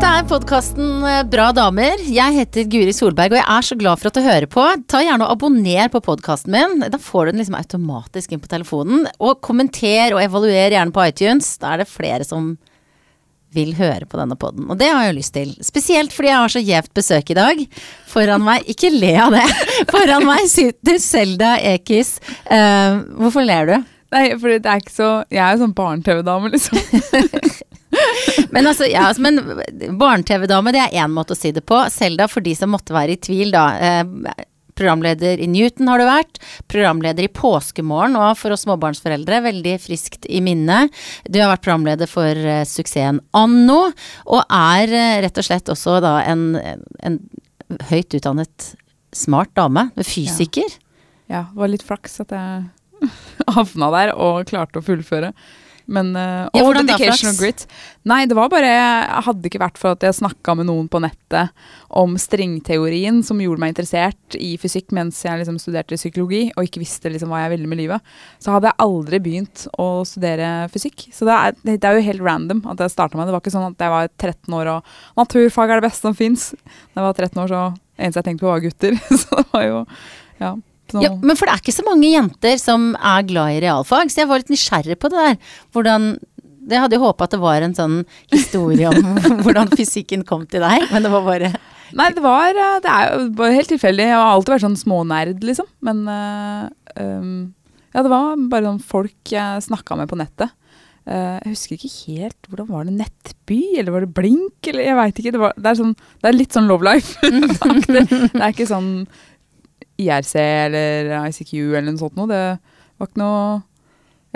Dette er podkasten Bra damer. Jeg heter Guri Solberg, og jeg er så glad for at du hører på. Ta gjerne og Abonner på podkasten min. Da får du den liksom automatisk inn på telefonen. Og kommenter og evaluer gjerne på iTunes. Da er det flere som vil høre på denne poden. Og det har jeg jo lyst til. Spesielt fordi jeg har så gjevt besøk i dag. Foran meg Ikke le av det! Foran meg sitter Selda Ekiz. Uh, hvorfor ler du? Nei, fordi det er ikke så Jeg er jo sånn barne-TV-dame, liksom. men altså, ja, altså, men barne-TV-dame, det er én måte å si det på. Selda, for de som måtte være i tvil, da. Uh, programleder i Newton har du vært. Programleder i Påskemorgen og for oss småbarnsforeldre, veldig friskt i minne. Du har vært programleder for uh, suksessen Anno, og er uh, rett og slett også da en, en høyt utdannet, smart dame. Fysiker. Ja. ja, det var litt flaks at jeg havna der og klarte å fullføre. Men, uh, ja, og dedication og grit. Nei, det var bare Jeg hadde ikke vært for at jeg snakka med noen på nettet om stringteorien som gjorde meg interessert i fysikk mens jeg liksom studerte psykologi og ikke visste liksom hva jeg ville med livet, så hadde jeg aldri begynt å studere fysikk. Så det er, det er jo helt random at jeg starta med det. Det var ikke sånn at jeg var 13 år og naturfag er det beste som fins. Da jeg var 13 år, så eneste jeg tenkte på, var gutter. så det var jo Ja. Ja, men for det er ikke så mange jenter som er glad i realfag, så jeg var litt nysgjerrig på det der. Hvordan Jeg hadde jo håpa at det var en sånn historie om hvordan fysikken kom til deg, men det var bare Nei, det var eh, Det er jo helt tilfeldig. Jeg har alltid vært sånn smånerd, liksom. Men uh, um, ja, det var bare sånn folk jeg snakka med på nettet. Uh, jeg husker ikke helt Hvordan var det Nettby, eller var det Blink, eller jeg veit ikke. Det, var, det, er sånn, det, er litt sånn Love Life. det, det er ikke sånn IRC eller ICQ eller noe sånt noe. Det var ikke noe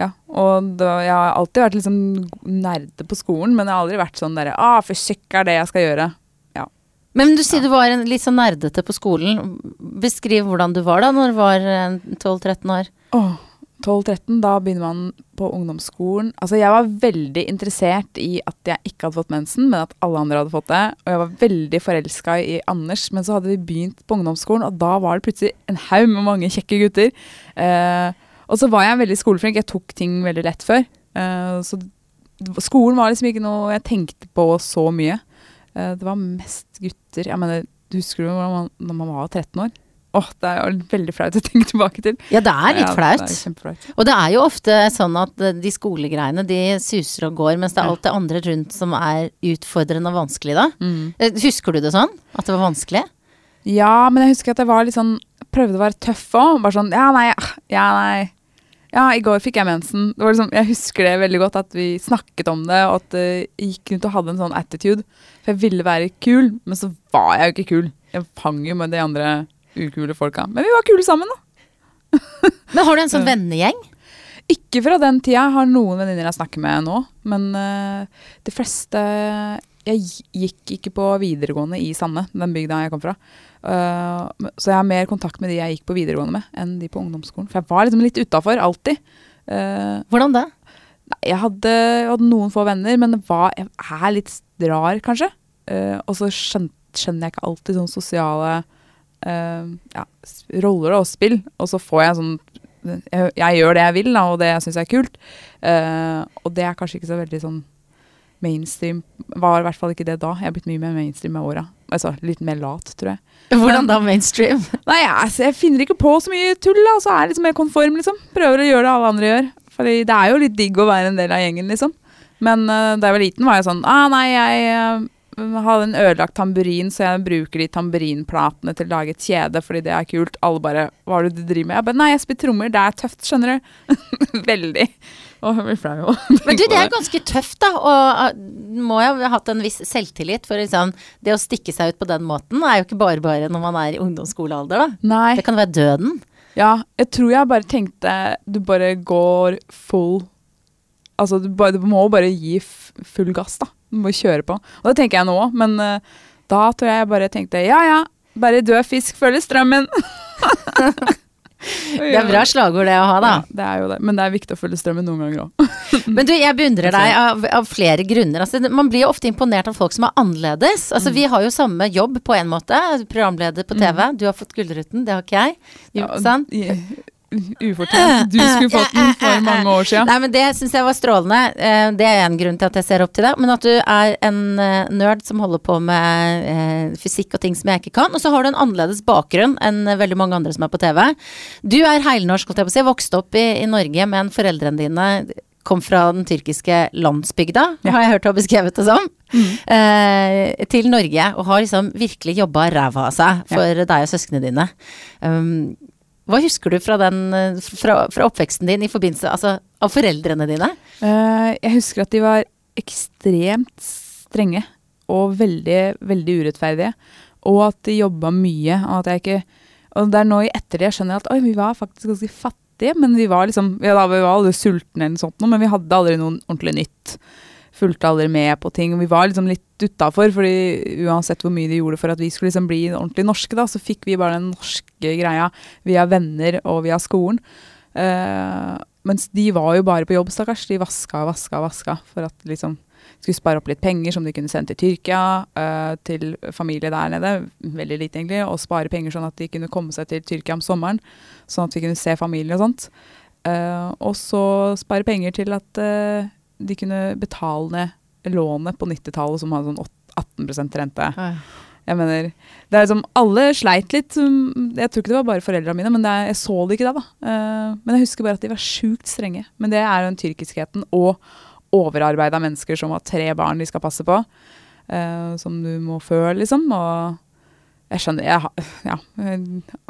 Ja. Og da, jeg har alltid vært liksom nerde på skolen, men jeg har aldri vært sånn derre Ah, fysikk er det jeg skal gjøre. Ja. Men du sier ja. du var en, litt sånn nerdete på skolen. Beskriv hvordan du var da når du var 12-13 år. Oh. 12-13, da begynner man på ungdomsskolen. Altså, jeg var veldig interessert i at jeg ikke hadde fått mensen, men at alle andre hadde fått det. Og jeg var veldig forelska i Anders, men så hadde vi begynt på ungdomsskolen, og da var det plutselig en haug med mange kjekke gutter. Eh, og så var jeg veldig skoleflink. Jeg tok ting veldig lett før. Eh, så skolen var liksom ikke noe jeg tenkte på så mye. Eh, det var mest gutter. Jeg mener, husker du når man var 13 år? Åh, det er jo veldig flaut å tenke tilbake til. Ja, det er litt ja, flaut. Det er flaut. Og det er jo ofte sånn at eh, de skolegreiene, de suser og går, mens det er alt det andre rundt som er utfordrende og vanskelig, da. Mm. Eh, husker du det sånn? At det var vanskelig? Ja, men jeg husker at jeg var litt sånn Prøvde å være tøff òg. Bare sånn Ja, nei. Ja, nei. Ja, i går fikk jeg mensen. Det var liksom, jeg husker det veldig godt, at vi snakket om det, og at jeg gikk rundt og hadde en sånn attitude. For jeg ville være kul, men så var jeg jo ikke kul. Jeg fang jo med de andre ukule folka. Men vi var kule sammen, da. men har du en sånn vennegjeng? Ikke fra den tida. Jeg har noen venninner jeg snakker med nå. Men uh, de fleste Jeg gikk ikke på videregående i Sande, den bygda jeg kom fra. Uh, så jeg har mer kontakt med de jeg gikk på videregående med, enn de på ungdomsskolen. For jeg var liksom litt utafor, alltid. Uh, Hvordan det? Jeg hadde, jeg hadde, noen få venner, men var, jeg er litt rar, kanskje. og så skjønner, jeg ikke alltid sånne sosiale ja, roller og spill, og så får jeg sånn jeg, jeg, gjør det jeg vil, da, og det jeg syns er kult. Uh, og det er kanskje ikke så veldig sånn mainstream. Var i hvert fall ikke det da. Jeg har blitt mye mer mainstream med åra. Altså, litt mer lat, tror jeg. Hvordan da mainstream? Nei, altså, Jeg finner ikke på så mye tull. da, Så er jeg litt mer konform, liksom. Prøver å gjøre det alle andre gjør. Fordi det er jo litt digg å være en del av gjengen, liksom. Men uh, da jeg var liten, var jeg sånn ah, Nei, jeg hadde en ødelagt tamburin, så jeg bruker de tamburinplatene til å lage et kjede fordi det er kult. Alle bare 'Hva er det du driver med?' Jeg bare 'Nei, jeg spiller trommer. Det er tøft, skjønner du'. Veldig. Og jeg blir flau. Men du, det er ganske tøft, da. Og må jo ha hatt en viss selvtillit. For liksom, det å stikke seg ut på den måten er jo ikke bare bare når man er i ungdomsskolealder, da. Nei. Det kan være døden. Ja, jeg tror jeg bare tenkte Du bare går full Altså, du, bare, du må bare gi full gass, da. Må kjøre på. Og det tenker jeg nå òg, men uh, da tror jeg jeg bare tenkte ja ja, bare død fisk følger strømmen. det er bra slagord det å ha, da. Ja, det er jo det. Men det er viktig å følge strømmen noen ganger òg. men du, jeg beundrer deg av, av flere grunner. Altså, man blir jo ofte imponert av folk som er annerledes. Altså, mm. Vi har jo samme jobb på en måte. Programleder på TV. Mm. Du har fått Gullruten, det har ikke jeg. Jo, ja, ufortjent. Du skulle fått den for mange år siden. Nei, men det syns jeg var strålende. Eh, Det er en grunn til at jeg ser opp til deg. Men at du er en eh, nerd som holder på med eh, fysikk og ting som jeg ikke kan. Og så har du en annerledes bakgrunn enn veldig mange andre som er på TV. Du er heilnorsk, holdt jeg på å si. Vokste opp i, i Norge, men foreldrene dine kom fra den tyrkiske landsbygda, har jeg hørt du beskrevet det som, eh, til Norge. Og har liksom virkelig jobba ræva av seg for deg og søsknene dine. Um, hva husker du fra, den, eh, fra, fra oppveksten din i forbindelse altså, av foreldrene dine? Uh, jeg husker at de var ekstremt strenge og veldig, veldig urettferdige. Og at de jobba mye. Og at jeg ikke Og det er nå i ettertid jeg skjønner at oi, vi var faktisk ganske fattige, men vi var liksom ja, da, Vi var aldri sultne eller sånt, men vi hadde aldri noe ordentlig nytt. Fulgte aldri med på ting. Vi var liksom litt utafor, fordi uansett hvor mye de gjorde for at vi skulle liksom bli ordentlig norske, da, så fikk vi bare den norske greia via venner og via skolen. Uh, mens de var jo bare på jobb, stakkars. De vaska og vaska og vaska for at liksom skulle spare opp litt penger som de kunne sende til Tyrkia, uh, til familie der nede. Veldig lite, egentlig. Og spare penger sånn at de kunne komme seg til Tyrkia om sommeren. Sånn at vi kunne se familien og sånt. Uh, og så spare penger til at eh, de kunne betale ned lånet på 90-tallet, som hadde sånn 18% rente. Jeg mener, det er liksom, Alle sleit litt. Jeg tror ikke det var bare foreldrene mine, men det er, jeg så det ikke da. da. Eh, men jeg husker bare at de var sjukt strenge. Men det er jo den tyrkiskheten og overarbeida mennesker som har tre barn de skal passe på. eh, som du må fø, liksom. Og jeg skjønner jeg, ja, jeg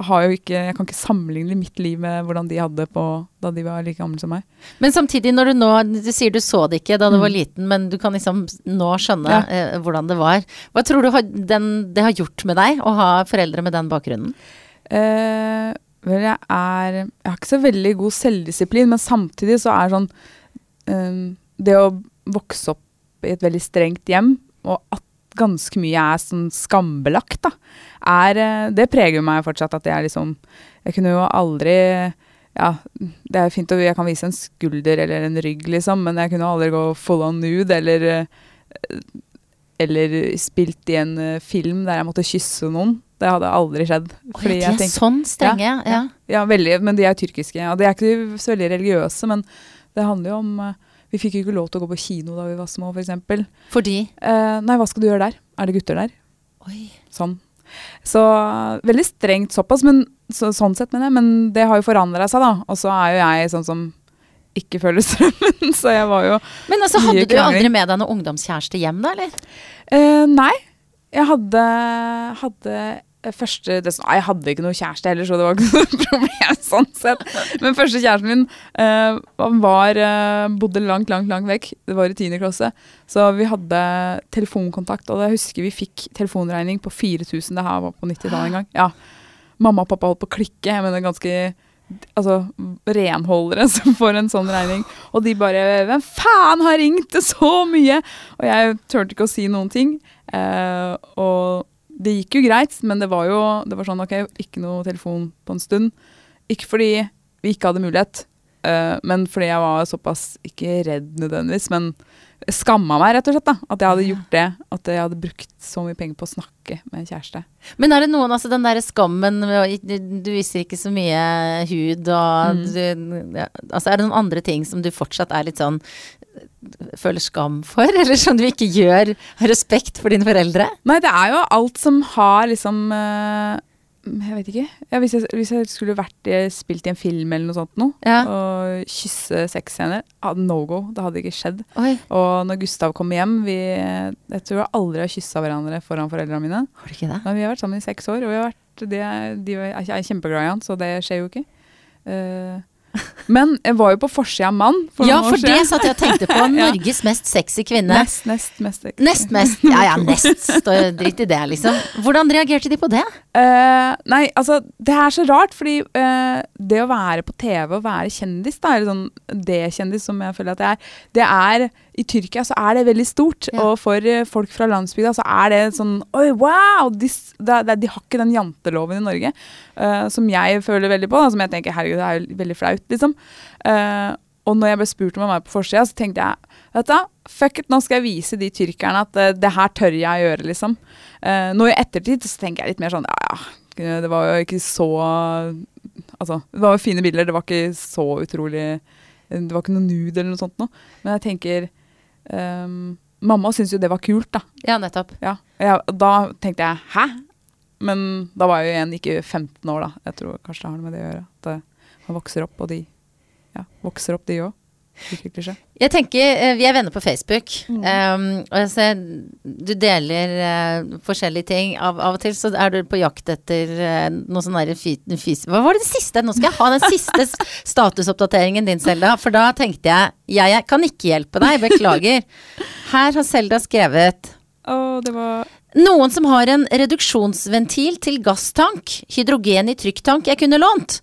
har jo ikke Jeg kan ikke sammenligne mitt liv med hvordan de hadde på da de var like gamle som meg. Men samtidig, når du nå Du sier du så det ikke da du var Mm. liten, men du kan liksom nå skjønne Ja. eh, hvordan det var. Hva tror du har, den, det har gjort med deg å ha foreldre med den bakgrunnen? Eh, vel, jeg er Jeg har ikke så veldig god selvdisiplin, men samtidig så er sånn eh, Det å vokse opp i et veldig strengt hjem, og at ganske mye er sånn skambelagt, da, er eh, Det preger jo meg fortsatt at jeg liksom Jeg kunne jo aldri ja, det er fint å jeg kan vise en skulder eller en rygg, liksom, men jeg kunne aldri gå full on nude eller eh, eller spilt i en eh, film der jeg måtte kysse noen. Det hadde aldri skjedd. Fordi Oi, de er tenker- sånn strenge, ja. ja. Ja, veldig, men de er tyrkiske. Og de er ikke så veldig religiøse, men det handler jo om Vi fikk jo ikke lov til å gå på kino da vi var små, f.eks. Fordi Eh, nei, hva skal du gjøre der? Er det gutter der? Oi. Sånn. Så veldig strengt såpass, men så, sånn sett, mener jeg. Men det har jo forandra seg, da. Og så er jo jeg sånn som ikke følger strømmen, så jeg var jo Men altså, hadde du jo aldri med deg noen ungdomskjæreste hjem, da, eller? Eh, nei. Jeg hadde, hadde første det, jeg hadde ikke noe kjæreste heller, så det var ikke noe problem sånn sett. Men første kjæresten min uh, var, uh, bodde langt, langt, langt vekk. Det var i tiende klasse. Så vi hadde telefonkontakt, og jeg husker vi fikk telefonregning på 4000. Det her var på 90-tallet en gang. Ja. Mamma og pappa holdt på å klikke. Jeg mener ganske altså, renholdere som får en sånn regning. Og de bare 'Hvem faen har ringt det så mye?' Og jeg turte ikke å si noen ting. Uh, og det gikk jo greit, men det var jo det var sånn OK, ikke noe telefon på en stund. Ikke fordi vi ikke hadde mulighet, uh, men fordi jeg var såpass ikke redd nødvendigvis, men skamma meg rett og slett. da, At jeg hadde gjort det. At jeg hadde brukt så mye penger på å snakke med en kjæreste. Men er det noen, altså den derre skammen du, du viser ikke så mye hud og Mm. du, ja, Altså er det noen andre ting som du fortsatt er litt sånn Føler skam for, eller som du ikke gjør av respekt for dine foreldre? Nei, det er jo alt som har liksom eh, Jeg vet ikke. Ja, hvis, jeg, hvis jeg skulle vært i, spilt i en film eller noe sånt noe, Ja. og kysse sexscener, ah, no go. Det hadde ikke skjedd. Oi, Og når Gustav kom hjem vi, Jeg tror jeg aldri har kyssa hverandre foran foreldrene mine. har du ikke det? Men vi har vært sammen i seks år, og vi har vært, de, er, de er, er kjempeglad i han, så det skjer jo ikke. Eh, men jeg var jo på forsida av Mann for Ja, noen for det satt jeg og tenkte på. Norges mest sexy kvinne. Nest, nest, mest. Nest mest. Ja ja, nest. Står dritt i det, liksom. Hvordan reagerte de på det? Uh, nei, altså det er så rart, fordi uh, det å være på TV og være kjendis, da, eller sånn D-kjendis som jeg føler at jeg er, det er I Tyrkia så er det veldig stort. Ja. Og for eh, folk fra landsbygda så er det sånn Oi, wow! De, er- de har ikke den janteloven i Norge uh, som jeg føler veldig på. Da, som jeg tenker herregud, det er jo veldig flaut, liksom. Uh, og når jeg ble spurt om å være på forsida, så tenkte jeg vet du, fuck it, nå skal jeg vise de tyrkerne at uh, det her tør jeg å gjøre, liksom. Nå i ettertid så tenker jeg litt mer sånn ja ja, det var jo ikke så Altså, det var jo fine bilder, det var ikke så utrolig Det var ikke noe nude eller noe sånt noe. Men jeg tenker ehm, Mamma syntes jo det var kult, da. Ja, nettopp. Ja. Ja, da tenkte jeg hæ? Men da var jeg jo igjen ikke 15 år, da. Jeg tror kanskje det har noe med det å gjøre. At eh, man vokser opp, og de ja, vokser opp, de òg. Jeg tenker, eh, Vi er venner på Facebook, Mm. um, og jeg ser du deler uh, forskjellige ting. Av, av og til så er du på jakt etter uh, noe sånn derre fys... Hva var det siste? Nå skal jeg ha den siste statusoppdateringen din, Selda. For da tenkte jeg jeg, jeg kan ikke hjelpe deg, beklager. Her har Selda skrevet var Noen som har en reduksjonsventil til gasstank, hydrogen i trykktank jeg kunne lånt.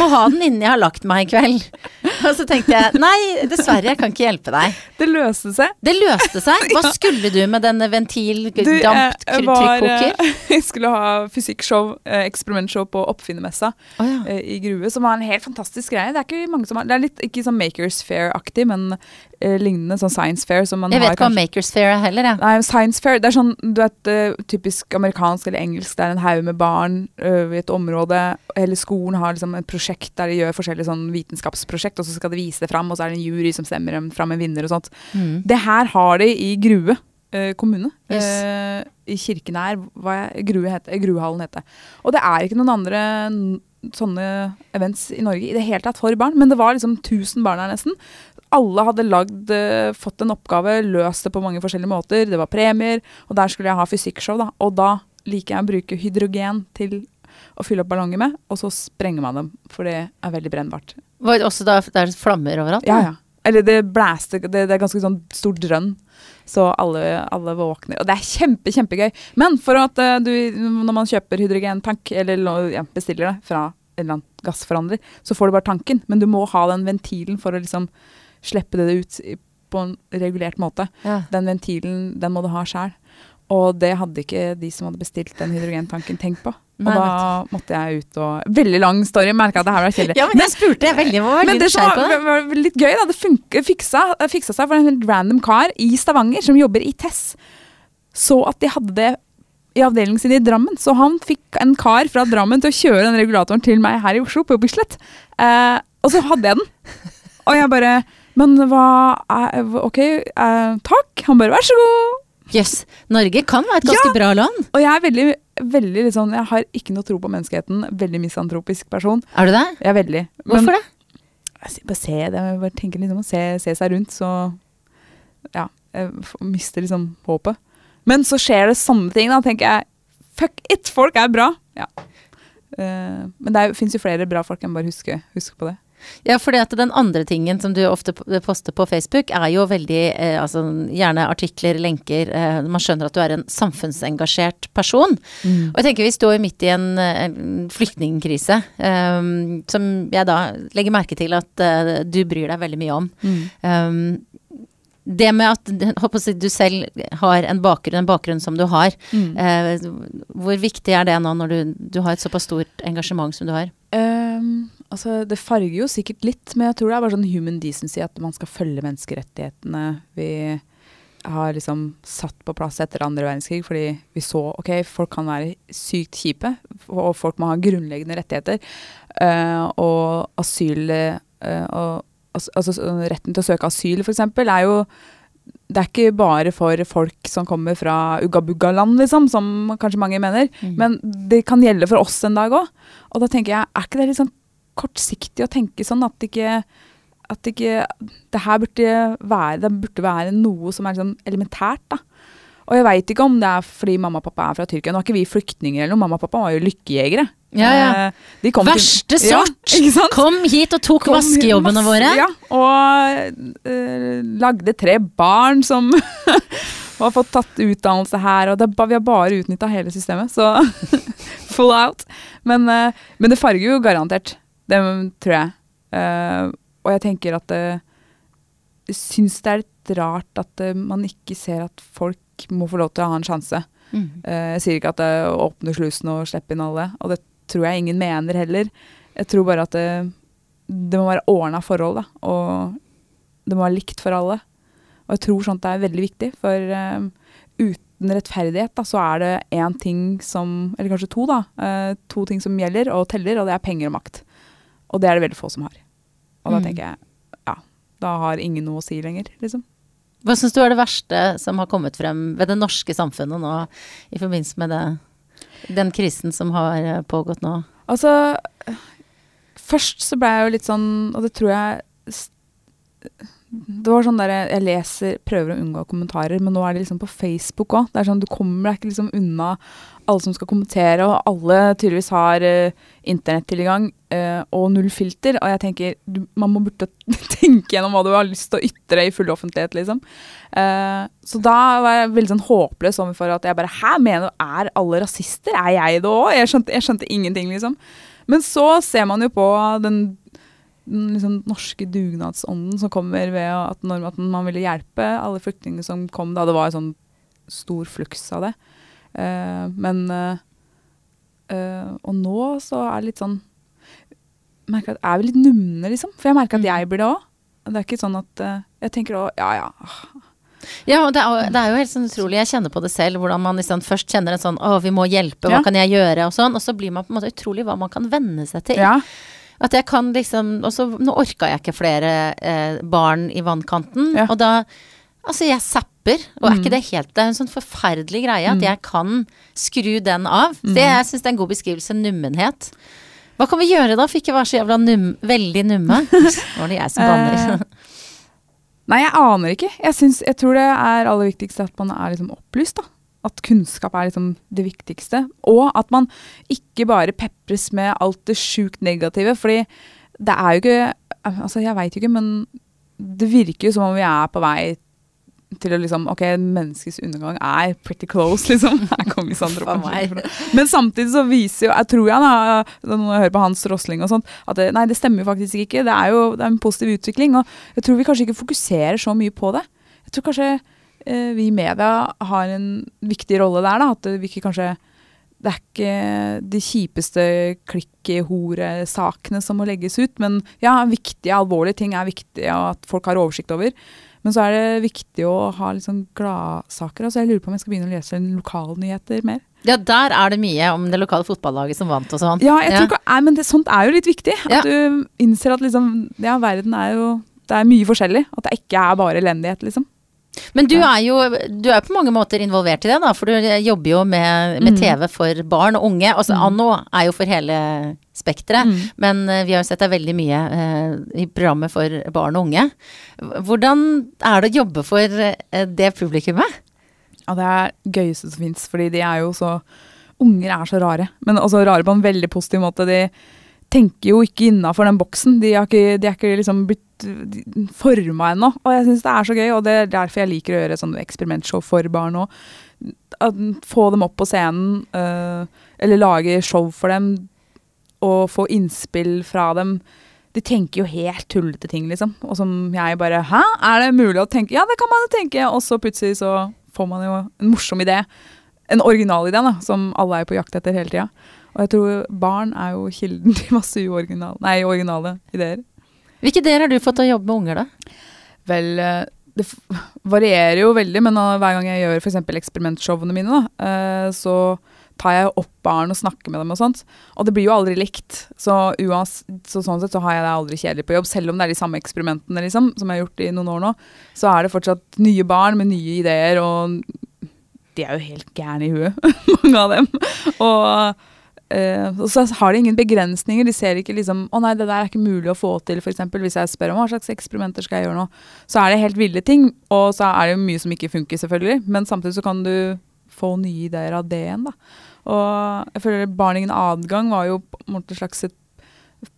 Må ha den innen jeg har lagt meg i kveld. Og så tenkte jeg nei, dessverre, jeg kan ikke hjelpe deg. Det løste seg. Det løste seg. Hva skulle du med denne ventil, Du, damp, trykkoker? eh, Jeg skulle ha fysikkshow, eh, eksperimentshow på Oppfinnermessa oh, ja. eh, i Grue, som var en helt fantastisk greie. Det er ikke mange som har Det er litt ikke sånn Makers Fair-aktig, men eh, lignende sånn Science Fair som man Jeg har vet ikke hva Makers Fair er heller, jeg. Nei, Science Fair, det er sånn, du vet, eh, typisk amerikansk eller engelsk, det er en haug med barn ø, i et område, hele skolen har liksom et prosjekt der de gjør forskjellige sånn vitenskapsprosjekt, og så skal de vise det fram, og så er det en jury som stemmer dem fram en vinner og sånt. Mm. Det her har de i Grue eh, kommune, Yes. eh, i kirken her, hva er, Grue heter, Gruehallen heter. Og det er ikke noen andre sånne events i Norge i det hele tatt for barn, men det var liksom 1000 barn her nesten. Alle hadde lagd, eh, fått en oppgave, løst det på mange forskjellige måter. Det var premier, og der skulle jeg ha fysikkshow. Da. Og da liker jeg å bruke hydrogen til å fylle opp ballonger med, og så sprenger man dem, for det er veldig brennbart. Var det også da det er flammer overalt? Ja, ja. Eller det blæster, det, det er ganske sånn stor drønn, så alle, alle våkner. Og det er kjempe, kjempegøy. Men for at uh, du, når man kjøper hydrogentank, eller ja, bestiller det fra en eller annen gassforhandler, så får du bare tanken, men du må ha den ventilen for å liksom slippe det ut på en regulert måte. Ja. Den ventilen, den må du ha sjøl. Og det hadde ikke de som hadde bestilt den hydrogentanken tenkt på. Og Nei, da måtte jeg ut og Veldig lang story, merka at det her var kjedelig. Ja, men jeg spurte, jeg veldig, var veldig Men det på var, det. var litt gøy, da, det funke, fiksa, fiksa seg for en helt random kar i Stavanger som jobber i Tess. Så at de hadde det i avdelingen sin i Drammen. Så han fikk en kar fra Drammen til å kjøre den regulatoren til meg her i Oslo, på Bislett. Eh, og så hadde jeg den. Og jeg bare Men hva er, Ok, eh, takk. Han bare vær så god. Jøss. Norge kan være et ganske Ja! bra land. Og jeg er veldig, veldig sånn Jeg har ikke noe tro på menneskeheten. Veldig misantropisk person. Er du det? Jeg er veldig. Men- Hvorfor det? Jeg Bare se det, jeg bare tenker liksom å se, se seg rundt, så ja, jeg mister liksom håpet. Men så skjer det sånne ting, da tenker jeg fuck it, folk er bra. Ja. Eh, men det fins jo flere bra folk, enn bare huske, huske på det. Ja, for den andre tingen som du ofte poster på Facebook, er jo veldig eh, altså gjerne artikler, lenker. Eh, man skjønner at du er en samfunnsengasjert person. Og jeg tenker vi står midt i en, eh, en flyktningkrise, eh, som jeg da legger merke til at eh, du bryr deg veldig mye om. Um, det med at jeg du selv har en bakgrunn, en bakgrunn som du har, Mm. eh, hvor viktig er det nå når du, du har et såpass stort engasjement som du har? Ehm, altså, det farger jo sikkert litt, men jeg tror det er bare sånn human decency at man skal følge menneskerettighetene vi har liksom satt på plass etter andre verdenskrig, fordi vi så ok, folk kan være sykt kjipe, og folk må ha grunnleggende rettigheter. Uh, og asyl uh, og, altså, Retten til å søke asyl, f.eks., er jo det er ikke bare for folk som kommer fra Ugga-Bugga-land, liksom, som kanskje mange mener. Mm. Men det kan gjelde for oss en dag òg. Og da tenker jeg, er ikke det litt sånn kortsiktig å tenke sånn at ikke at ikke det her burde være, det burde være noe som er sånn elementært, da. Og jeg veit ikke om det er fordi mamma og pappa er fra Tyrkia. Nå er ikke vi flyktninger eller noe, mamma og pappa var jo lykkejegere. Ja, ja. Eh, de kom til- sort! Ja? Kom hit og tok Kom vaskejobbene våre. Ja, og øh, lagde tre barn som har fått tatt utdannelse her. Og det, vi har bare utnytta hele systemet, så full out. Men, øh, men det farger jo garantert. Det tror jeg. Uh, og jeg tenker at uh, Jeg syns det er litt rart at uh, man ikke ser at folk må få lov til å ha en sjanse. Mm. Eh, Jeg sier ikke at det er å åpne slusen og slippe inn alle, og det tror jeg ingen mener heller. Jeg tror bare at det, det må være ordna forhold, da, og det må være likt for alle. Og jeg tror sånt er veldig viktig, for uten rettferdighet da, så er det én ting som, eller kanskje to, da, to ting som gjelder og teller, og det er penger og makt. Og det er det veldig få som har. Og da Mm. tenker jeg ja, da har ingen noe å si lenger, liksom. Hva syns du er det verste som har kommet frem ved det norske samfunnet nå, i forbindelse med det, den krisen som har eh, pågått nå? Altså Først så ble jeg jo litt sånn, og det tror jeg Det var sånn der Jeg leser, prøver å unngå kommentarer, men nå er det liksom på Facebook òg. Sånn, Du kommer deg ikke liksom unna alle som skal kommentere, og alle tydeligvis har uh, internettilgang uh, og null filter. Og jeg tenker du, man må burde tenke gjennom hva du har lyst til å ytre i full offentlighet, liksom. Uh, så da var jeg veldig sånn håpløs overfor at jeg bare Hæ, mener du er alle rasister? Er jeg det òg? Jeg, jeg skjønte ingenting, liksom. Men så ser man jo på den, den liksom norske dugnadsånden som kommer ved at, når, at man ville hjelpe alle flyktningene som kom da. Det var en sånn stor fluks av det. Uh, men uh, uh, Og nå så er det litt sånn merker at Er vi litt numne, liksom? For jeg merker at jeg blir det òg. Det er ikke sånn at Jeg tenker òg Ja, ja. Ja, og det er, det er jo helt sånn utrolig, jeg kjenner på det selv, hvordan man liksom først kjenner en sånn 'Å, vi må hjelpe, hva Ja. kan jeg gjøre?' og sånn, og så blir man på en måte utrolig hva man kan venne seg til. ja. At jeg kan liksom Og så nå orka jeg ikke flere eh, barn i vannkanten, Ja. og da Altså, jeg zapper, og er Mm. ikke det helt Det er en sånn forferdelig greie at Mm. jeg kan skru den av. Mm. Det, jeg syns det er en god beskrivelse. Nummenhet. Hva kan vi gjøre da, for ikke å være så jævla num veldig numme? Nå var det jeg som banner. Eh, Nei, jeg aner ikke. Jeg, syns, jeg tror det er aller viktigst at man er liksom opplyst. da. At kunnskap er liksom det viktigste. Og at man ikke bare pepres med alt det sjukt negative. Fordi det er jo ikke Altså, jeg veit jo ikke, men det virker jo som om vi er på vei til å liksom Ok, menneskets undergang er pretty close, liksom. Her kommer Sandro på meg. Men samtidig så viser jo Jeg tror jeg da, når jeg hører på Hans Rosling og sånt, at det, nei, det stemmer jo faktisk ikke. Det er jo det er en positiv utvikling. Og jeg tror vi kanskje ikke fokuserer så mye på det. Jeg tror kanskje vi i media har en viktig rolle der, da. At vi ikke kanskje Det er ikke de kjipeste klikk-hore-sakene som må legges ut. Men ja, viktige, alvorlige ting er viktig at folk har oversikt over. Men så er det viktig å ha litt sånn gladsaker. Altså jeg lurer på om jeg skal begynne å lese lokalnyheter mer. Ja, der er det mye om det lokale fotballaget som vant og sånn. Ja, jeg tror ikke, nei, men det, sånt er jo litt viktig. At Ja. du innser at liksom, ja, verden er jo Det er mye forskjellig. At det ikke er bare elendighet, liksom. Men du er jo du er på mange måter involvert i det, da, for du jobber jo med, med Mm. TV for barn og unge. Altså Mm. Anno er jo for hele spekteret, Mm. men eh, vi har jo sett deg veldig mye eh, i programmet for barn og unge. Hvordan er det å jobbe for eh, det publikummet? Ja, det er gøyeste som fins, fordi de er jo så Unger er så rare. Men også rare på en veldig positiv måte. De tenker jo ikke innafor den boksen. De, har ikke, de er ikke liksom blitt forma ennå. Og jeg syns det er så gøy, og det er derfor jeg liker å gjøre sånne eksperimentshow for barn òg. Få dem opp på scenen, øh, eller lage show for dem, og få innspill fra dem. De tenker jo helt tullete ting, liksom. Og som jeg bare Hæ, er det mulig å tenke? Ja, det kan man jo tenke. Og så plutselig så får man jo en morsom idé. En original idé, da, som alle er på jakt etter hele tida. Og jeg tror barn er jo kilden til masse uoriginale, nei, originale ideer. Hvilke ideer har du fått til å jobbe med unger, da? Vel, eh, det varierer jo veldig, men hver gang jeg gjør f.eks. eksperimentshowene mine, da, eh, så tar jeg opp barn og snakker med dem og sånt. Og det blir jo aldri likt. Så, så sånn sett så har jeg det aldri kjedelig på jobb. Selv om det er de samme eksperimentene liksom, som jeg har gjort i noen år nå, så er det fortsatt nye barn med nye ideer, og de er jo helt gærne i huet, mange av dem. Og Eh, og så har de ingen begrensninger. De ser ikke liksom Å nei, det der er ikke mulig å få til, f.eks. Hvis jeg spør om hva slags eksperimenter skal jeg gjøre nå, så er det helt ville ting. Og så er det jo mye som ikke funker, selvfølgelig. Men samtidig så kan du få nye ideer av det igjen, da. Og jeg føler Barn ingen adgang var jo på en måte et slags et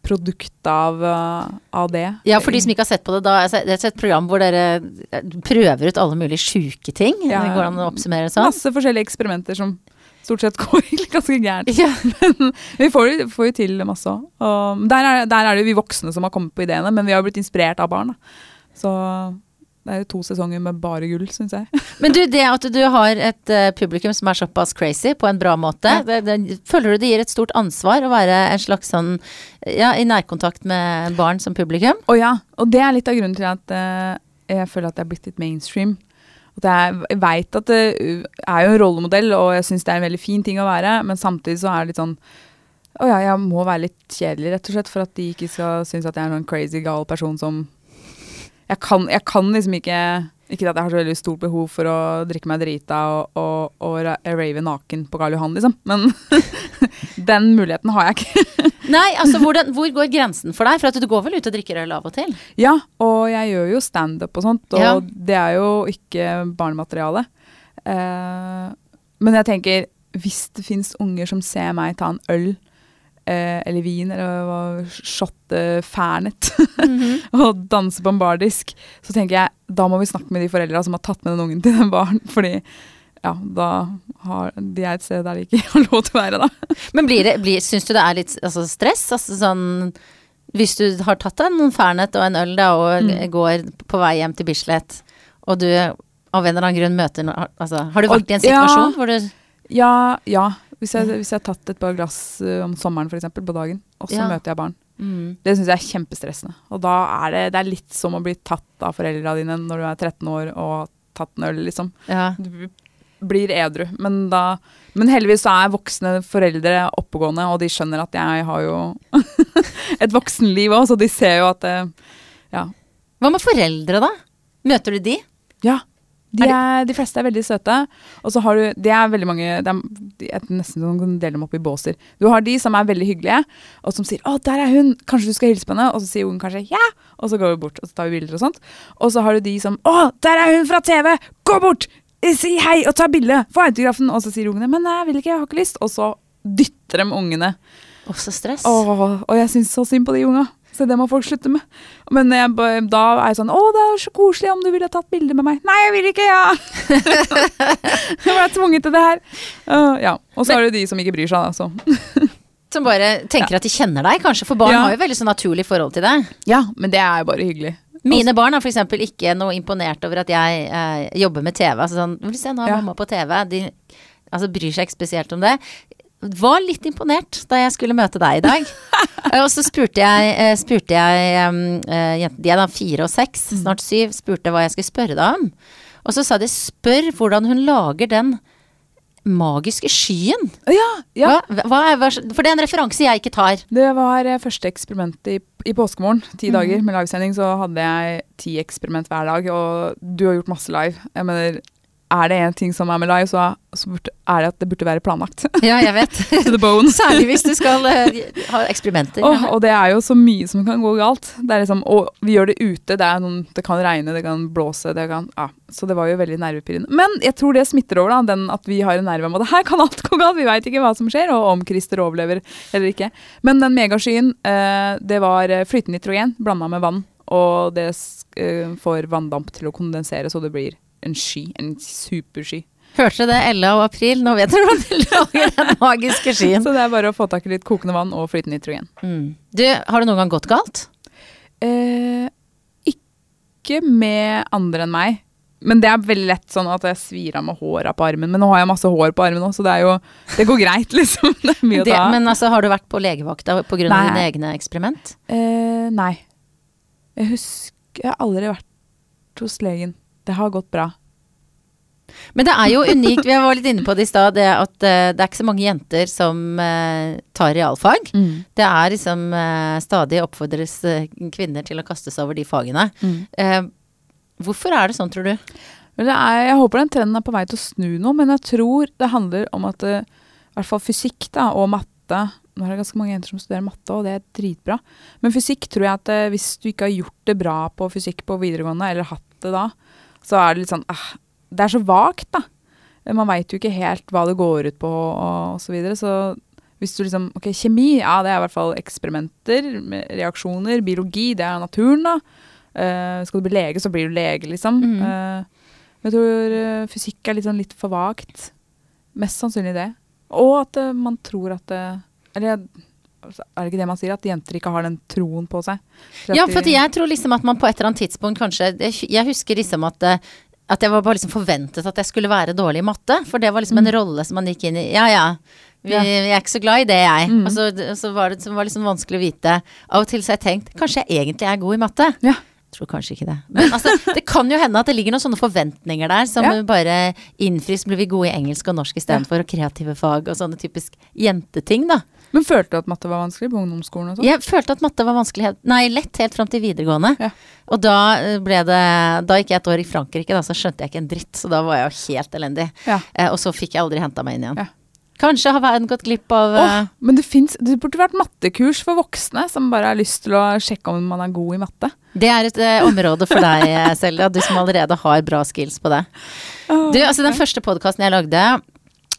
produkt av, eh, av det. Ja, for de som ikke har sett på det, da, altså, det er et program hvor dere eh, prøver ut alle mulige sjuke ting. Ja. Det går an å oppsummere det sånn? Masse forskjellige eksperimenter som stort sett går ganske gærent. Ja. Men vi får, får jo til masse òg. Og der er, der er det jo vi voksne som har kommet på ideene, men vi har blitt inspirert av barn. Da. Så det er jo to sesonger med bare gull, syns jeg. Men du, det at du har et uh, publikum som er såpass crazy på en bra måte, Ja. det, det, føler du det gir et stort ansvar å være en slags sånn ja, i nærkontakt med barn som publikum? Og ja, og det er litt av grunnen til at uh, jeg føler at det er blitt litt mainstream. At jeg veit at det er jo en rollemodell, og jeg syns det er en veldig fin ting å være, men samtidig så er det litt sånn Å ja, jeg må være litt kjedelig, rett og slett, for at de ikke skal synes at jeg er en sånn crazy gal person som Jeg kan, jeg kan liksom ikke Ikke at jeg har så veldig stort behov for å drikke meg drita og, og, og rave naken på Karl Johan, liksom. Men den muligheten har jeg ikke. Nei, altså hvordan, hvor går grensen for deg? For at du går vel ut og drikker øl av og til? Ja, og jeg gjør jo standup og sånt, og Ja. det er jo ikke barnemateriale. Eh, men jeg tenker, hvis det fins unger som ser meg ta en øl eh, eller vin eller shot shotte Fernet og danse på en bardisk, så tenker jeg da må vi snakke med de foreldra som har tatt med den ungen til den baren. Fordi ja, da har de er et sted der de ikke har lov til å være, da. Men blir det, blir, syns du det er litt altså, stress? Altså sånn Hvis du har tatt deg noen Fernet og en øl da, og Mm. går på vei hjem til Bislett, og du av en eller annen grunn møter noen altså, Har du Og- vært i en ja. situasjon hvor du Ja, ja. Hvis jeg, hvis jeg har tatt et par glass eh, om sommeren eksempel, på dagen, og så Ja. møter jeg barn. mm. Det syns jeg er kjempestressende. Og da er det, det er litt som å bli tatt av foreldra dine når du er 13 år og tatt en øl, liksom. Ja. Du blir edru. Men, da, men heldigvis så er voksne foreldre oppegående, og de skjønner at jeg har jo et voksenliv òg, så de ser jo at eh, Ja. Hva med foreldre, da? Møter du de? ja. De, Er de fleste er veldig søte. Og så har du Det er veldig mange de er, de er nesten som kan dele dem opp i båser. Du har de som er veldig hyggelige, og som sier 'Å, der er hun! Kanskje du skal hilse på henne?' Og så sier ungen kanskje 'ja', og så går vi bort og så tar vi bilder og sånt. Og så har du de som 'Å, der er hun fra TV! Gå bort! Si hei og ta bilde! Få autografen!' Og så sier ungene 'Men jeg vil ikke, jeg har ikke lyst'. Og så dytter de ungene. Og så stress. Åh, og jeg syns så synd på de unga. Så det må folk slutte med. Men jeg, da er jeg sånn 'Å, det er så koselig om du ville tatt bilde med meg'. 'Nei, jeg vil ikke, ja'. jeg ble tvunget til det her. Uh, ja. Og så er det de som ikke bryr seg, da. Så. Som bare tenker at de kjenner deg, kanskje. For barn Ja. har jo veldig sånn naturlig forhold til deg. Ja, men det er jo bare hyggelig. Mine barn er f.eks. ikke noe imponert over at jeg eh, jobber med TV. Altså sånn, vil du se, nå er Ja. mamma på TV. De altså, bryr seg ikke spesielt om det. Var litt imponert da jeg skulle møte deg i dag. Og så spurte jeg, eh, spurte jeg um, eh, jentene, de er da fire og seks, Mm. snart syv, spurte hva jeg skulle spørre deg om. Og så sa de spør hvordan hun lager den magiske skyen. Ja, ja. Hva, hva er, for det er en referanse jeg ikke tar. Det var eh, første eksperimentet i, i påskemorgen. Ti dager med livesending, så hadde jeg ti eksperiment hver dag. Og du har gjort masse live. Jeg mener, er det én ting som er med live, så, så burde, er det at det burde være planlagt. Ja, jeg vet. to the bone. Særlig hvis du skal uh, ha eksperimenter. Oh, og det er jo så mye som kan gå galt. Det liksom, og vi gjør det ute. Det, noen, det kan regne, det kan blåse. Det kan, ja. Så det var jo veldig nervepirrende. Men jeg tror det smitter over, da, den at vi har en nerve om at her kan alt gå galt. Vi veit ikke hva som skjer, og om Christer overlever eller ikke. Men den megaskyen, uh, det var eh, flytende nitrogen blanda med vann. Og det eh, får vanndamp til å kondensere, så det blir en sky. En supersky. Hørte det Ella og April? Nå vet dere hvordan de lager den magiske skyen. Så det er bare å få tak i litt kokende vann og flytende nitrogen. Mm. Du, har det noen gang gått galt? Eh, ikke med andre enn meg. Men det er veldig lett sånn at jeg svir av med håra på armen. Men nå har jeg masse hår på armen òg, så det jo Det går greit, liksom. Det er mye å ta av. men altså, har du vært på legevakta pga. Dine egne eksperiment? Eh, nei. Jeg husker Jeg har aldri vært hos legen. Det har gått bra. Men det er jo unikt, vi var litt inne på det i stad, det at eh, det er ikke så mange jenter som eh, tar realfag. Det er liksom eh, stadig oppfordres kvinner til å kaste seg over de fagene. Eh, hvorfor er det sånn, tror du? Er, jeg håper den trenden er på vei til å snu nå, men jeg tror det handler om at i hvert fall fysikk da, og matte Nå er det ganske mange jenter som studerer matte, og det er dritbra. Men fysikk tror jeg at hvis du ikke har gjort det bra på fysikk på videregående, eller hatt det da, så er det litt sånn ah, Det er så vagt, da. Man veit jo ikke helt hva det går ut på, og, og så videre. Så hvis du liksom Ok, kjemi, ja, det er i hvert fall eksperimenter, reaksjoner. Biologi, det er naturen, da. Uh, skal du bli lege, så blir du lege, liksom. Mm. Uh, jeg tror uh, fysikk er litt sånn litt for vagt. Mest sannsynlig det. Og at man tror at det Eller altså, er det ikke det man sier? At jenter ikke har den troen på seg? Ja, for jeg tror liksom at man på et eller annet tidspunkt kanskje Jeg, husker liksom at eh, at jeg var bare liksom forventet at jeg skulle være dårlig i matte. For det var liksom en rolle som man gikk inn i. Ja ja, vi, Ja. jeg er ikke så glad i det, jeg. Mm. Og så, så var det så var liksom vanskelig å vite. Av og til så har jeg tenkt kanskje jeg egentlig er god i matte. Ja. Jeg tror kanskje ikke det. Men altså, det kan jo hende at det ligger noen sånne forventninger der som Ja. bare innfris. Blir vi gode i engelsk og norsk istedenfor, og kreative fag og sånne typisk jenteting, da. Men følte du at matte var vanskelig på ungdomsskolen og sånt? Jeg følte at matte var vanskelig, nei, lett helt fram til videregående. Ja. Og da eh, ble det Da gikk jeg et år i Frankrike, da, så skjønte jeg ikke en dritt. Så da var jeg jo helt elendig. Ja. Eh, og så fikk jeg aldri henta meg inn igjen. Ja. Kanskje har verden gått glipp av Åh, uh, men det finnes, Det burde vært mattekurs for voksne som bare har lyst til å sjekke om man er god i matte. Det er et uh, område for deg, Selja, du som allerede har bra skills på det. Du, altså Den første podkasten jeg lagde,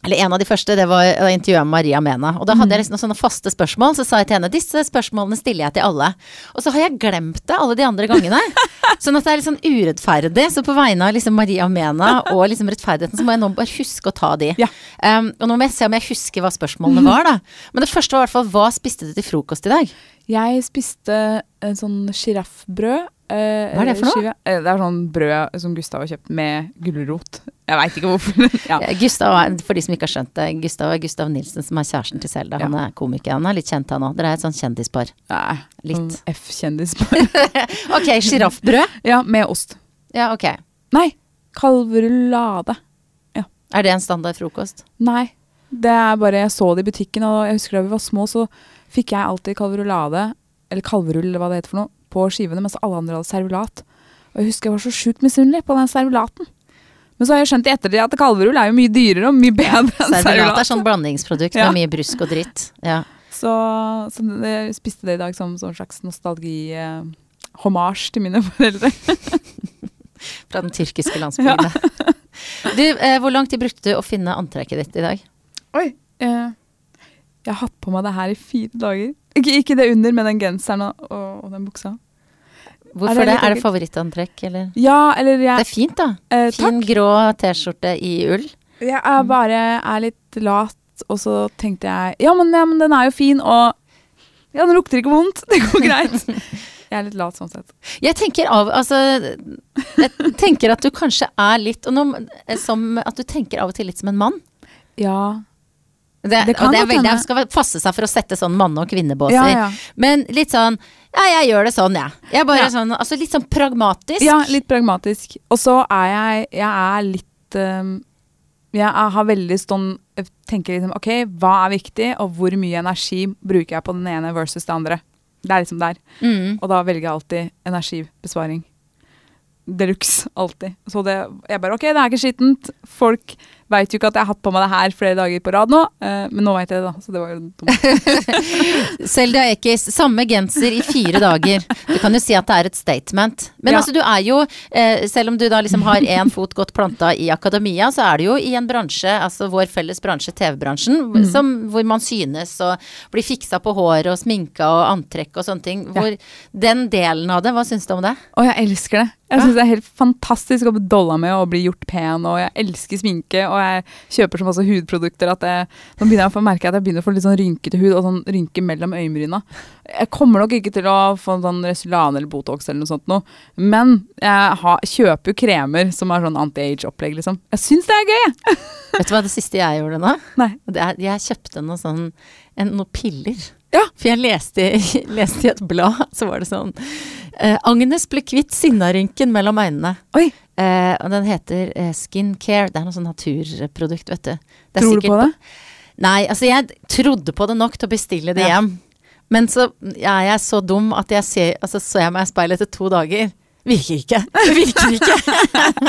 eller en av de første, det var da intervjua Maria Mena. Og da hadde jeg liksom noen sånne faste spørsmål, så sa jeg til henne disse spørsmålene stiller jeg til alle. Og så har jeg glemt det alle de andre gangene. Sånn at det er litt sånn urettferdig. Så på vegne av liksom Maria Mena og liksom rettferdigheten, så må jeg nå bare huske å ta de. Ja. Um, og nå må jeg se om jeg husker hva spørsmålene var, da. Men det første var i hvert fall hva spiste du til frokost i dag? Jeg spiste en sånn sjiraffbrød. Eh, Hva er det for noe? skive. Eh, Det er sånn brød som Gustav har kjøpt med gulrot. Jeg veit ikke hvorfor. ja. Eh, Gustav, er- for de som ikke har skjønt det, Gustav er Gustav Nilsen som er kjæresten til Selda. Han er komiker. Han er litt kjent, han òg. Dere er et sånn kjendispar. Nei, Litt. sånn F-kjendis. Ok, sjiraffbrød. ja, med ost. Ja, ok. Nei, kalverulade. Er det en standard frokost? Nei, det er bare Jeg så det i butikken, og jeg husker da vi var små, så fikk jeg alltid kalverulade, eller kalverull, eller hva det heter for noe, på skivene, mens alle andre hadde servilat. Og jeg husker jeg var så sjukt misunnelig på den servilaten. Men så har jeg skjønt i ettertid at kalverull er jo mye dyrere og mye bedre enn Servelat Servilat er sånn blandingsprodukt Ja. med mye brusk og dritt. Ja. Så, så jeg spiste det i dag som en slags nostalgi eh, til mine foreldre. Fra den tyrkiske landsbygda. Du, eh, hvor lang tid brukte du å finne antrekket ditt i dag? Oi. Eh, jeg har hatt på meg det her i fire dager. Ikke, ikke det under, men den genseren og, og, og den buksa. Hvorfor Er det? Er det favorittantrekk, eller? Ja, eller jeg, Det er fint, da. eh, Fin Takk. grå T-skjorte i ull. Jeg er bare er litt lat, og så tenkte jeg ja men, ja, men den er jo fin, og ja, den lukter ikke vondt. Det går greit. Jeg er litt lat sånn sett. Jeg tenker av Altså Jeg tenker at du kanskje er litt og nå, som At du tenker av og til litt som en mann. Ja. Det, Det kan og det er veldig, jeg skal passe seg for å sette sånn manne- og kvinnebåser. Ja, ja. Men litt sånn Ja, jeg gjør det sånn, ja. Jeg er bare sånn Altså litt sånn pragmatisk. ja, litt pragmatisk. Og så er jeg Jeg er litt um, Jeg har veldig sånn Tenker liksom OK, hva er viktig, og hvor mye energi bruker jeg på den ene versus det andre? Det er liksom der. Mm. Og da velger jeg alltid energibesparing. De luxe. Alltid. Så det, jeg bare OK, det er ikke skittent. Folk veit jo ikke at jeg har hatt på meg det her flere dager på rad nå, eh, men nå veit jeg det, da. Så det var jo dumt. Selda Ekiz, samme genser i fire dager. Du kan jo si at det er et statement. Men Ja. altså, du er jo, eh, selv om du da liksom har én fot godt planta i akademia, så er du jo i en bransje, altså vår felles bransje, TV-bransjen, Mm. som- hvor man synes og blir fiksa på håret og sminka og antrekk og sånne ting. Hvor Den delen av det, hva syns du om det? Å, jeg elsker det. Jeg syns det er helt fantastisk å bli dolla med og bli gjort pen, og jeg elsker sminke, og jeg kjøper så masse hudprodukter at jeg, nå begynner jeg å merke at jeg begynner å få litt sånn rynkete hud og sånn rynke mellom øyenbryna. Jeg kommer nok ikke til å få sånn Resulane eller Botox eller noe sånt noe, men jeg har, kjøper jo kremer som er sånn anti-age-opplegg, liksom. Jeg syns det er gøy! Vet du hva det siste jeg gjorde nå? Nei. Er, jeg kjøpte noe sånn, en, noen piller. Ja. For jeg leste, leste i et blad, så var det sånn eh, Agnes ble kvitt sinnarynken mellom øynene. Oi, Eh, og den heter eh, Skincare. Det er noe sånn naturprodukt, vet du. Det tror du på det? Nei, altså jeg trodde på det nok til å bestille det Ja. hjem. Men så ja, jeg er så dum at jeg ser, altså, så jeg meg i speilet etter to dager. Virker ikke. Virker ikke.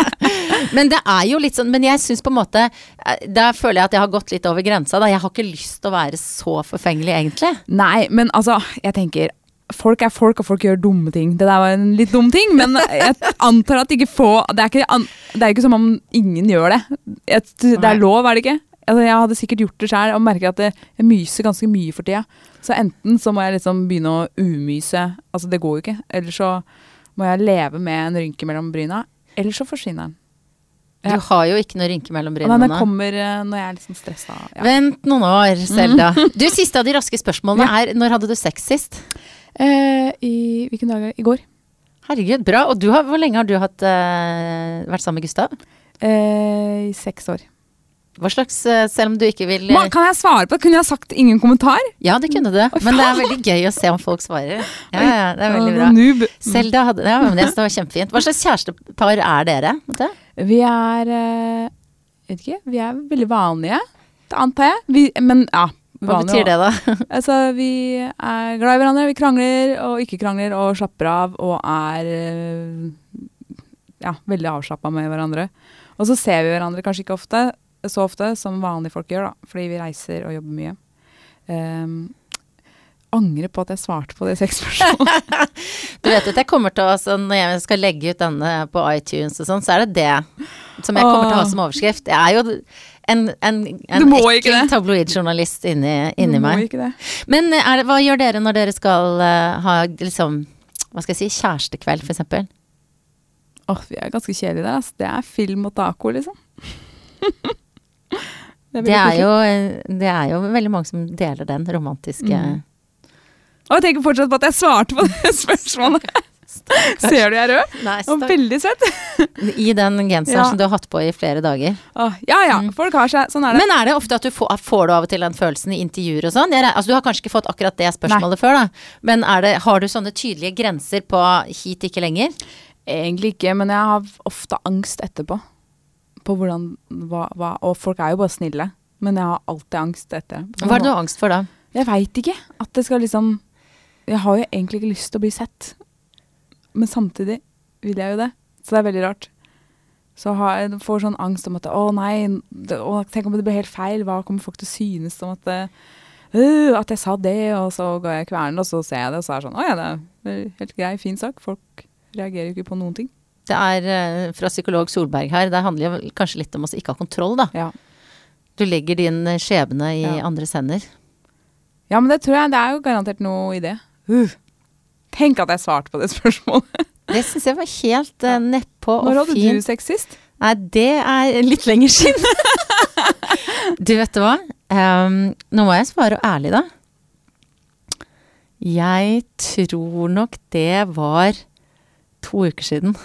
men det er jo litt sånn Men jeg syns på en måte eh, Der føler jeg at jeg har gått litt over grensa. Da. Jeg har ikke lyst til å være så forfengelig, egentlig. Nei, men altså, jeg tenker Folk er folk, og folk gjør dumme ting. Det der var en litt dum ting, men jeg antar at ikke få Det er ikke, det er ikke som om ingen gjør det. Det er lov, er det ikke? Altså, jeg hadde sikkert gjort det sjøl og merker at jeg myser ganske mye for tida. Så enten så må jeg liksom begynne å umyse. Altså, det går jo ikke. Eller så må jeg leve med en rynke mellom bryna. Eller så forsvinner den. Du har jo ikke noe rynke mellom brynene den nå. kommer eh, når jeg er liksom stressa. Ja. Vent noen år, Selda. Du, siste av de raske spørsmålene er når hadde du sex sist? Eh, I hvilken dag? I går. Herregud, bra. Og du har, hvor lenge har du hatt, eh, vært sammen med Gustav? Eh, I seks år. Hva slags, eh, selv om du ikke vil eh, Ma, kan jeg svare på det? Kunne jeg sagt ingen kommentar? Ja, det kunne du. Men det er veldig gøy å se om folk svarer. Ja, ja, det er veldig bra. Noob. Selda hadde Ja, men det var kjempefint. Hva slags kjærestepar er dere? Vet? Vi er eh, Vet ikke. Vi er veldig vanlige, antar jeg. Vi, men ja, Hva betyr det, da? Altså, vi er glad i hverandre, vi krangler og ikke krangler og slapper av og er eh, ja, veldig avslappa med hverandre. Og så ser vi hverandre kanskje ikke ofte, så ofte som vanlige folk gjør, da, fordi vi reiser og jobber mye. Um, angrer på at jeg svarte på det sexspørsmålet. Du vet at jeg kommer til å, altså, Når jeg skal legge ut denne på iTunes og sånn, så er det det som jeg kommer til å ha som overskrift. Jeg er jo en, en, en ekkel tabloidjournalist inni, inni meg. Men er det, hva gjør dere når dere skal uh, ha liksom hva skal jeg si, kjærestekveld, for eksempel? Åh, vi er ganske kjedelige der, altså. Det er film og taco, liksom. det Det er, jo, eh, det er jo veldig mange som deler den romantiske Mm. Og jeg tenker fortsatt på at jeg svarte på det spørsmålet. Ser du jeg er rød? Nice, Og veldig søt. I den genseren Ja. som du har hatt på i flere dager. Åh, ja ja, Mm. folk har seg. Sånn er det. Men er det ofte at du får, får du av og til den følelsen i intervjuer og sånn? Altså, du har kanskje ikke fått akkurat det spørsmålet før, da. Men det, har du sånne tydelige grenser på hit, ikke lenger? Egentlig ikke, men jeg har ofte angst etterpå. På hvordan hva, hva, Og folk er jo bare snille. Men jeg har alltid angst etter. Hva er det du har angst for da? Jeg veit ikke. At det skal liksom Jeg har jo egentlig ikke lyst til å bli sett. Men samtidig vil jeg jo det. Så det er veldig rart. Så har jeg får sånn angst om at å nei, det, å, tenk om det blir helt feil. Hva kommer folk til å synes om at det, uh, at jeg sa det, og så går jeg kvernen, og så ser jeg det, og så er det sånn Å ja, det er helt grei, fin sak. Folk reagerer jo ikke på noen ting. Det er eh, fra psykolog Solberg her. Det handler jo kanskje litt om å ikke ha kontroll, da. Ja. Du legger din skjebne i Ja. andres hender. ja, men det tror jeg det er jo garantert noe i det. Uh. Tenk at jeg svarte på det spørsmålet. Det syns jeg var helt uh, nedpå Når og hadde fin. du sex sist? Nei, det er litt lenger siden. du, vet du hva? Um, nå må jeg svare ærlig, da. Jeg tror nok det var to uker siden.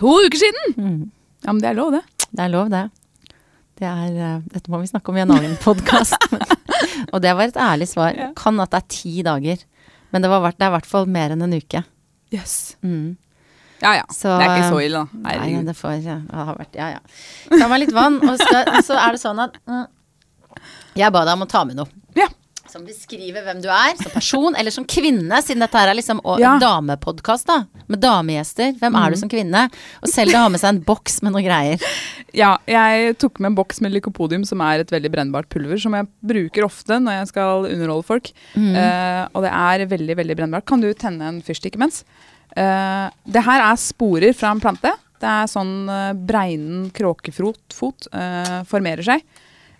To uker siden! Mm. Ja, men det er lov, det. Det er lov, det. Det er, uh, dette må vi snakke om i en annen podkast. og det var et ærlig svar. Ja. Kan at det er ti dager. Men det, var, det er i hvert fall mer enn en uke. Yes. Mm. Ja ja. Så, det er ikke så ille, da. Nei, Herregud. det får ja, det har vært Ja, ja. Ta meg litt vann, og, skal, og så er det sånn at mm, Jeg ba deg om å ta med noe. Ja. Som beskriver hvem du er som person, eller som kvinne, siden dette her er liksom og, Ja. damepodkast, da. Med damegjester. Hvem er du som kvinne? Og Selda har med seg en boks med noen greier. Ja, jeg tok med en boks med lykopodium, som er et veldig brennbart pulver, som jeg bruker ofte når jeg skal underholde folk. Mm. Uh, og det er veldig, veldig brennbart. Kan du tenne en fyrstikk imens? Uh, det her er sporer fra en plante. Det er sånn uh, breinen kråkefot fot, eh, formerer seg.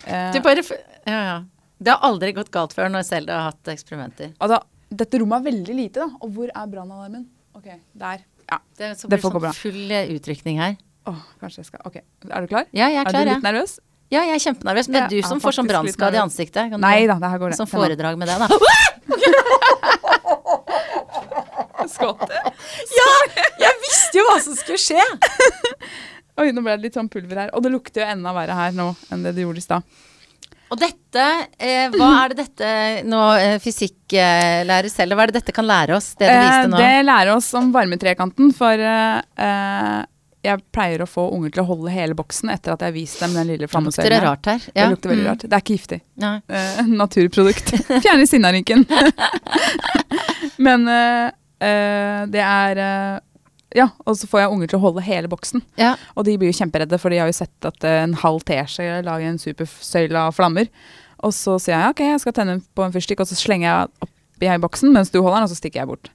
Eh, Du bare f- Ja, ja. Det har aldri gått galt før når Selda har hatt eksperimenter. altså, dette rommet er veldig lite, da. Og hvor er brannalarmen? Ok, der. Ja. Det, så blir Det får får gå sånn bra. full eh, utrykning her. Åh, kanskje jeg skal Ok, er du klar? Ja, jeg er er du litt litt nervøs? Ja, jeg er kjempenervøs. Men det er du som er får sånn brannskade i ansiktet. Kan Nei da, det her går det. Som foredrag med det, da. Ja, Jeg visste jo hva som skulle skje! Oi, nå ble det litt sånn pulver her. Og det lukter jo enda verre her nå enn det det gjorde i stad. Og dette, eh, hva er det dette nå, eh, fysikklærer selv, hva er det dette kan lære oss, det? Eh, det lærer oss om varmetrekanten, for eh, eh, jeg pleier å få unger til å holde hele boksen etter at jeg har vist dem den lille lukter det lukter rart her. Det lukter veldig mm. rart. Det er ikke giftig. Eh, naturprodukt. Fjerne sinnarynken. Men eh, eh, det er eh, Ja, og så får jeg unger til å holde hele boksen. Ja. Og de blir jo kjemperedde, for de har jo sett at eh, en halv teskje lager en supersøyle av flammer. Og så sier jeg ok, jeg skal tenne på en fyrstikk, og så slenger jeg oppi i boksen mens du holder den, og så stikker jeg bort.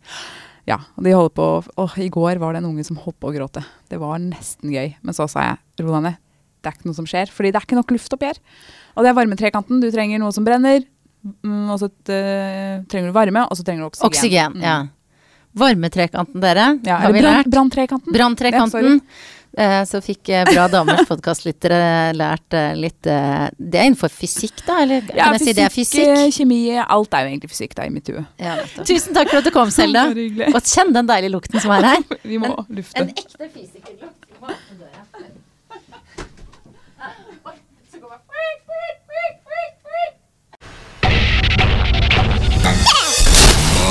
Ja, og de holder på Åh, i går var det en unge som holdt på å gråte. Det var nesten gøy. Men så sa jeg ro deg ned, det er ikke noe som skjer. Fordi det er ikke nok luft oppi her. Og det er varmetrekanten. Du trenger noe som brenner, mm, og så uh, trenger du varme, og så trenger du oksygen. Oksygen, Mm. Varmetrekanten, dere. Ja, har vi lært? Branntrekanten. Branntrekanten. Eh, så fikk eh, Bra damers podkastlyttere lært eh, litt Det er innenfor fysikk, da? Eller kan ja, jeg fysikk, si det er fysikk? Kjemi, alt er jo egentlig fysikk da, i mitt hue. Ja, Tusen takk for at du kom, Selda. Og kjenn den deilige lukten som er her. Vi må en, lufte. En ekte fysikerlukt.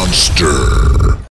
Monster.